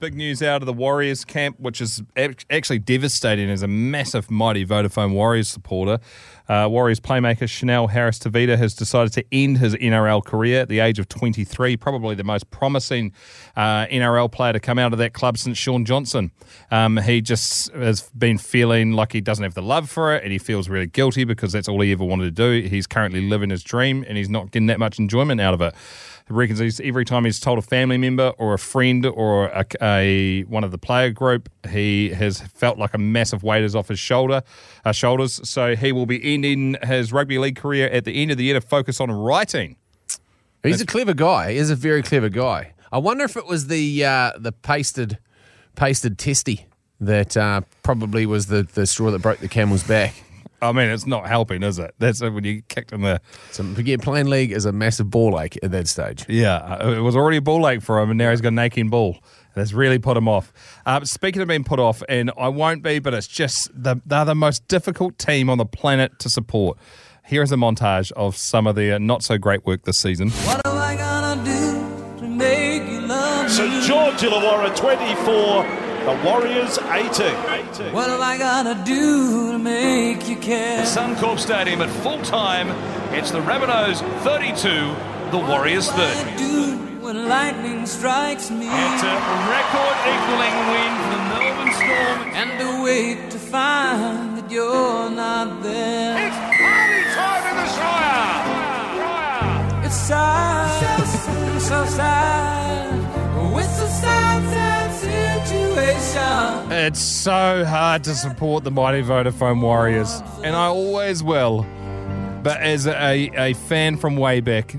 Big news out of the Warriors camp, which is actually devastating as a massive, mighty Vodafone Warriors supporter. Uh, Warriors playmaker Chanel Harris Tavita has decided to end his NRL career at the age of 23, probably the most promising uh, NRL player to come out of that club since Shaun Johnson. Um, he just has been feeling like he doesn't have the love for it and he feels really guilty because that's all he ever wanted to do. He's currently living his dream and he's not getting that much enjoyment out of it. He reckons every time he's told a family member or a friend or a one of the player group, he has felt like a massive weight is off his shoulder, uh, shoulders. So he will be ending his rugby league career at the end of the year to focus on writing. He's a clever guy. He's a very clever guy. I wonder if it was the uh, the pasted pasted testy that uh, probably was the, the straw that broke the camel's back. I mean, it's not helping, is it? That's when you kicked in the. So yeah, playing league is a massive ball ache at that stage. Yeah, uh, it was already a ball ache for him, and now he's got an aching ball. That's really put him off. Uh, speaking of being put off, and I won't be, but it's just the, they're the most difficult team on the planet to support. Here is a montage of some of their not so great work this season. What am I gonna do to make you love me? St George Illawarra 24, the Warriors 18. What am I gonna do to make you care? Suncorp Stadium at full time. It's the Rabbitohs 32, the Warriors What do 30. I do when lightning strikes me? It's a record equaling win for the Melbourne Storm. And to wait to find that you're not there. It's party time in the Shire! It's sad, so sad. It's a sad, sad situation. It's so hard to support the mighty Vodafone Warriors, and I always will. But as a, a fan from way back,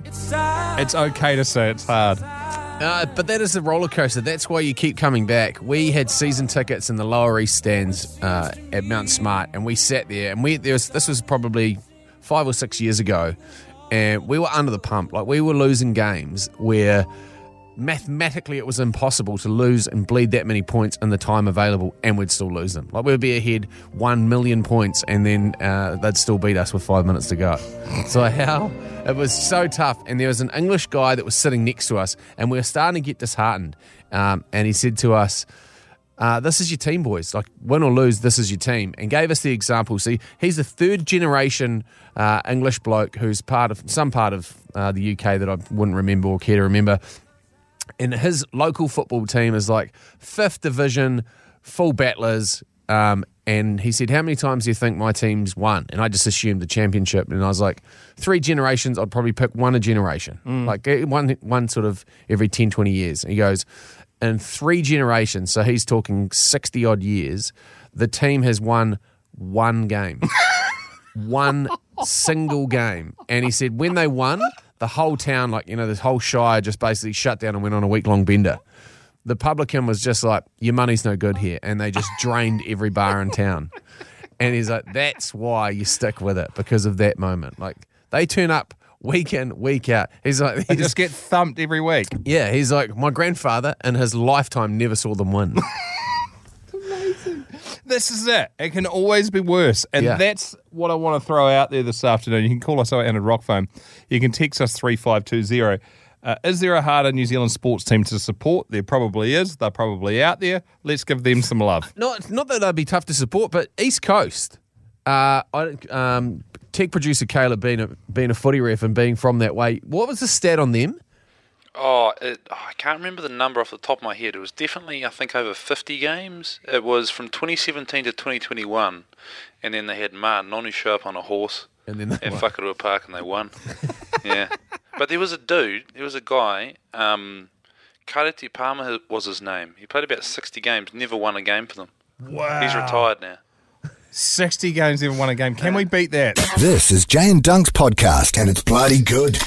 It's okay to say it's hard. Uh, but that is a roller coaster. That's why you keep coming back. We had season tickets in the lower east stands uh, at Mount Smart, and we sat there. And we there was this was probably five or six years ago, and we were under the pump. Like we were losing games where mathematically it was impossible to lose and bleed that many points in the time available, and we'd still lose them. Like we'd be ahead one million points, and then uh, they'd still beat us with five minutes to go. so how? It was so tough, and there was an English guy that was sitting next to us, and we were starting to get disheartened. Um, and he said to us, uh, this is your team, boys. Like, win or lose, this is your team. And gave us the example. See, he's a third generation uh, English bloke who's part of some part of uh, the UK that I wouldn't remember or care to remember. And his local football team is like fifth division, full battlers. Um, and he said, How many times do you think my team's won? And I just assumed the championship. And I was like, Three generations, I'd probably pick one a generation, like eh, one, one sort of every 10, 20 years. And he goes, In three generations, so he's talking 60 odd years, the team has won one game one single game. And he said when they won, the whole town, like, you know, this whole shire just basically shut down and went on a week long bender. The publican was just like, Your money's no good here. And they just drained every bar in town. And he's like, That's why you stick with it because of that moment. Like, they turn up week in, week out. He's like, They just get thumped every week. Yeah, he's like, My grandfather in his lifetime never saw them win. This is it. It can always be worse. And Yeah. that's what I want to throw out there this afternoon. You can call us out at Rock Phone. You can text us 3520. Uh, is there a harder New Zealand sports team to support? There probably is. They're probably out there. Let's give them some love. not not that they'd be tough to support, but East Coast. Uh, I, um, tech producer Caleb being a being a footy ref and being from that way. What was the stat on them? Oh, it, oh, I can't remember the number off the top of my head. It was definitely, I think, over 50 games. It was from 2017 to 2021. And then they had Martin Nonu show up on a horse And then they at won. Whakarua Park and they won. yeah. But there was a dude, there was a guy, um, Karate Palmer was his name. He played about 60 games, never won a game for them. Wow. He's retired now. 60 games, never won a game. Can we beat that? This is Jay and Dunk's podcast, and it's bloody good.